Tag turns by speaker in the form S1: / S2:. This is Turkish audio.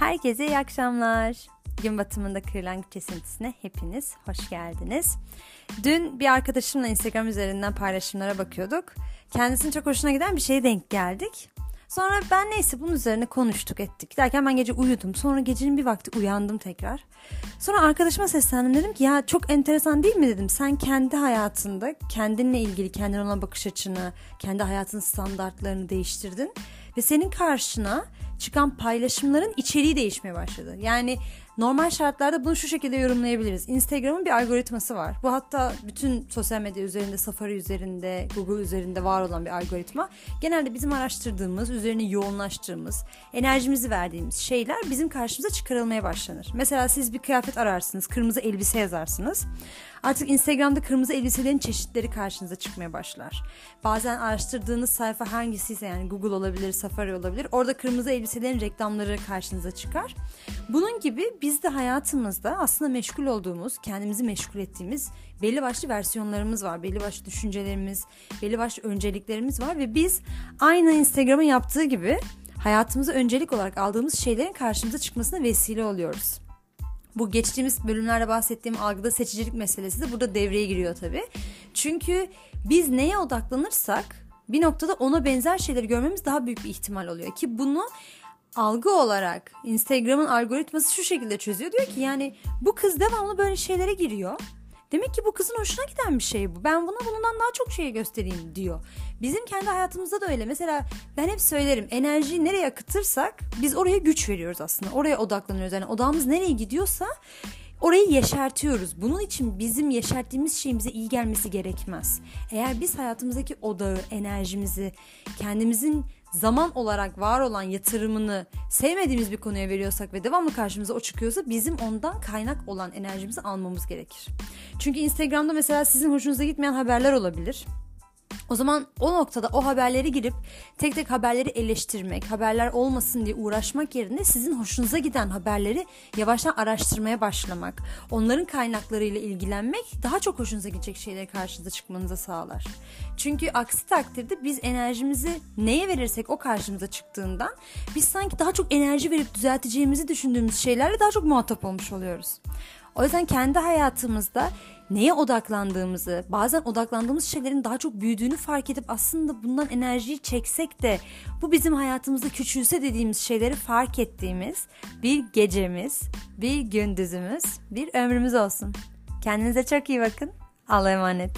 S1: Herkese iyi akşamlar. Gün batımında kırlangıç esintisine hepiniz hoş geldiniz. Dün bir arkadaşımla Instagram üzerinden paylaşımlara bakıyorduk. Kendisinin çok hoşuna giden bir şeye denk geldik. Sonra ben neyse bunun üzerine konuştuk ettik. Derken ben gece uyudum. Sonra gecenin bir vakti uyandım tekrar. Sonra arkadaşıma seslendim dedim ki ya çok enteresan değil mi dedim. Sen kendi hayatında kendinle ilgili kendine olan bakış açını, kendi hayatın standartlarını değiştirdin. Ve senin karşına çıkan paylaşımların içeriği değişmeye başladı. Yani normal şartlarda bunu şu şekilde yorumlayabiliriz. Instagram'ın bir algoritması var. Bu hatta bütün sosyal medya üzerinde, Safari üzerinde, Google üzerinde var olan bir algoritma. Genelde bizim araştırdığımız, üzerine yoğunlaştığımız, enerjimizi verdiğimiz şeyler bizim karşımıza çıkarılmaya başlanır. Mesela siz bir kıyafet ararsınız, kırmızı elbise yazarsınız. Artık Instagram'da kırmızı elbiselerin çeşitleri karşınıza çıkmaya başlar. Bazen araştırdığınız sayfa hangisiyse yani Google olabilir, Safari olabilir. Orada kırmızı elbiselerin reklamları karşınıza çıkar. Bunun gibi biz de hayatımızda aslında meşgul olduğumuz, kendimizi meşgul ettiğimiz belli başlı versiyonlarımız var. Belli başlı düşüncelerimiz, belli başlı önceliklerimiz var ve biz aynı Instagram'ın yaptığı gibi hayatımızı öncelik olarak aldığımız şeylerin karşımıza çıkmasına vesile oluyoruz. Bu geçtiğimiz bölümlerde bahsettiğim algıda seçicilik meselesi de burada devreye giriyor tabii. Çünkü biz neye odaklanırsak bir noktada ona benzer şeyleri görmemiz daha büyük bir ihtimal oluyor ki bunu algı olarak Instagram'ın algoritması şu şekilde çözüyor. Diyor ki yani bu kız devamlı böyle şeylere giriyor. Demek ki bu kızın hoşuna giden bir şey bu. Ben buna bundan daha çok şey göstereyim diyor. Bizim kendi hayatımızda da öyle. Mesela ben hep söylerim enerjiyi nereye akıtırsak biz oraya güç veriyoruz aslında. Oraya odaklanıyoruz. Yani odamız nereye gidiyorsa orayı yeşertiyoruz. Bunun için bizim yeşerttiğimiz şeyin bize iyi gelmesi gerekmez. Eğer biz hayatımızdaki odağı, enerjimizi, kendimizin zaman olarak var olan yatırımını sevmediğimiz bir konuya veriyorsak ve devamlı karşımıza o çıkıyorsa bizim ondan kaynak olan enerjimizi almamız gerekir. Çünkü Instagram'da mesela sizin hoşunuza gitmeyen haberler olabilir. O zaman o noktada o haberleri girip tek tek haberleri eleştirmek, haberler olmasın diye uğraşmak yerine sizin hoşunuza giden haberleri yavaştan araştırmaya başlamak, onların kaynaklarıyla ilgilenmek daha çok hoşunuza gidecek şeyleri karşınıza çıkmanıza sağlar. Çünkü aksi takdirde biz enerjimizi neye verirsek o karşımıza çıktığından biz sanki daha çok enerji verip düzelteceğimizi düşündüğümüz şeylerle daha çok muhatap olmuş oluyoruz. O yüzden kendi hayatımızda neye odaklandığımızı, bazen odaklandığımız şeylerin daha çok büyüdüğünü fark edip aslında bundan enerjiyi çeksek de bu bizim hayatımızda küçülse dediğimiz şeyleri fark ettiğimiz bir gecemiz, bir gündüzümüz, bir ömrümüz olsun. Kendinize çok iyi bakın. Allah'a emanet.